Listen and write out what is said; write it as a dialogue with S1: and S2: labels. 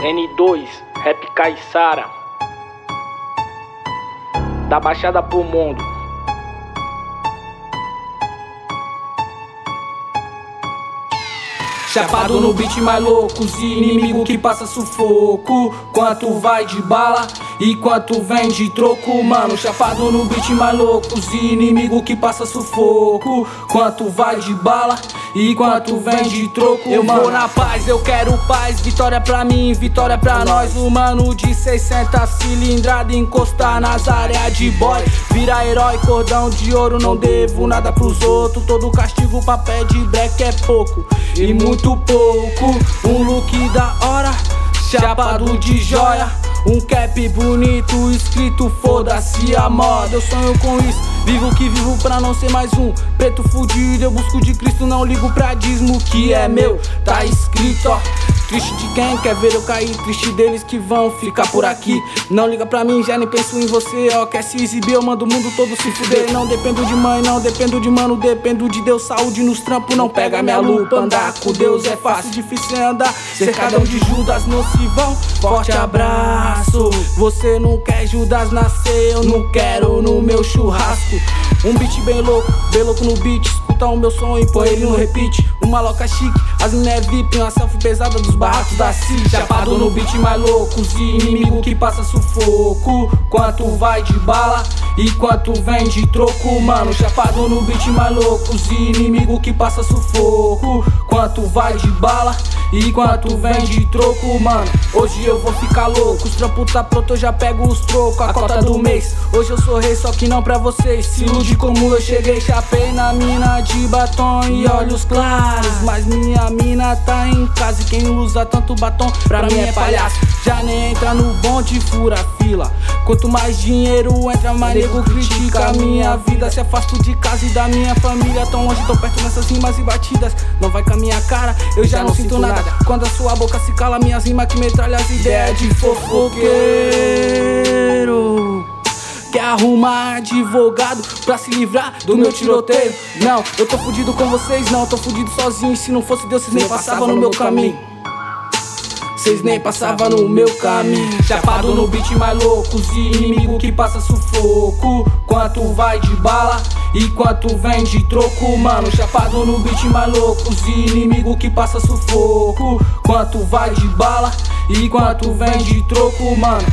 S1: N2, Rap Caissara. Da Baixada pro Mundo.
S2: Chapado no beat mais loucos, inimigo que passa sufoco. Quanto vai de bala e quanto vem de troco, mano. Chapado no beat mais loucos, inimigo que passa sufoco. Quanto vai de bala e quanto vem de troco, eu mano. vou na paz, eu quero paz. Vitória pra mim, vitória pra nós. Humano de 600 cilindrada, encostar nas áreas de boy. Vira herói, cordão de ouro, não devo nada pros outros. Todo castigo, papel de black é pouco e muito pouco. Um look da hora, chapado de joia. Um cap bonito, escrito foda-se a moda. Eu sonho com isso, vivo que vivo pra não ser mais um preto fudido. Eu busco de Cristo, não ligo pra dízimo que é meu. Tá escrito, ó. Triste de quem quer ver eu cair, triste deles que vão ficar por aqui. Não liga pra mim, já nem penso em você, ó. Quer se exibir, eu mando o mundo todo se fuder. Não dependo de mãe, não dependo de mano, dependo de Deus. Saúde nos trampos, não pega minha lupa. Andar com Deus é fácil, difícil é andar. Cercadão de Judas nocivão, forte abraço. Você não quer Judas nascer, eu não quero no meu churrasco. Um beat bem louco, bem louco no beat. Escuta o meu som e põe ele no repeat. Uma loca chique, as miné VIP, uma selfie pesada dos barracos da CID. Chapado no beat mais loucos e inimigo que passa sufoco. Quanto vai de bala e quanto vem de troco, mano. Chapado no beat mais loucos e inimigo que passa sufoco. Quanto vai de bala e quanto vem de troco, mano. Hoje eu vou ficar louco. Os trampos tá pronto, eu já pego os trocos. A cota do mês. Hoje eu sou rei, só que não pra vocês. Se ilude como eu cheguei, chapei na mina de batom e olhos claros. Mas minha mina tá em casa e quem usa tanto batom pra mim é palhaço. Já nem entra no bonde, fura fila. Quanto mais dinheiro entra, mais nego critica a minha vida. Se afasto de casa e da minha família. Tão longe, tão perto nessas rimas e batidas. Não vai com a minha cara, eu já não sinto nada. Quando a sua boca se cala, minhas rimas que metralha as ideias de fofoqueiro. Arrumar advogado pra se livrar do meu tiroteio? Não, eu tô fudido com vocês, não, tô fudido sozinho. E se não fosse Deus, vocês nem passavam no meu caminho. Vocês nem passavam no meu caminho. Chapado no beat mais loucos inimigo que passa sufoco. Quanto vai de bala e quanto vem de troco, mano. Chapado no beat mais loucos inimigo que passa sufoco. Quanto vai de bala e quanto vem de troco, mano.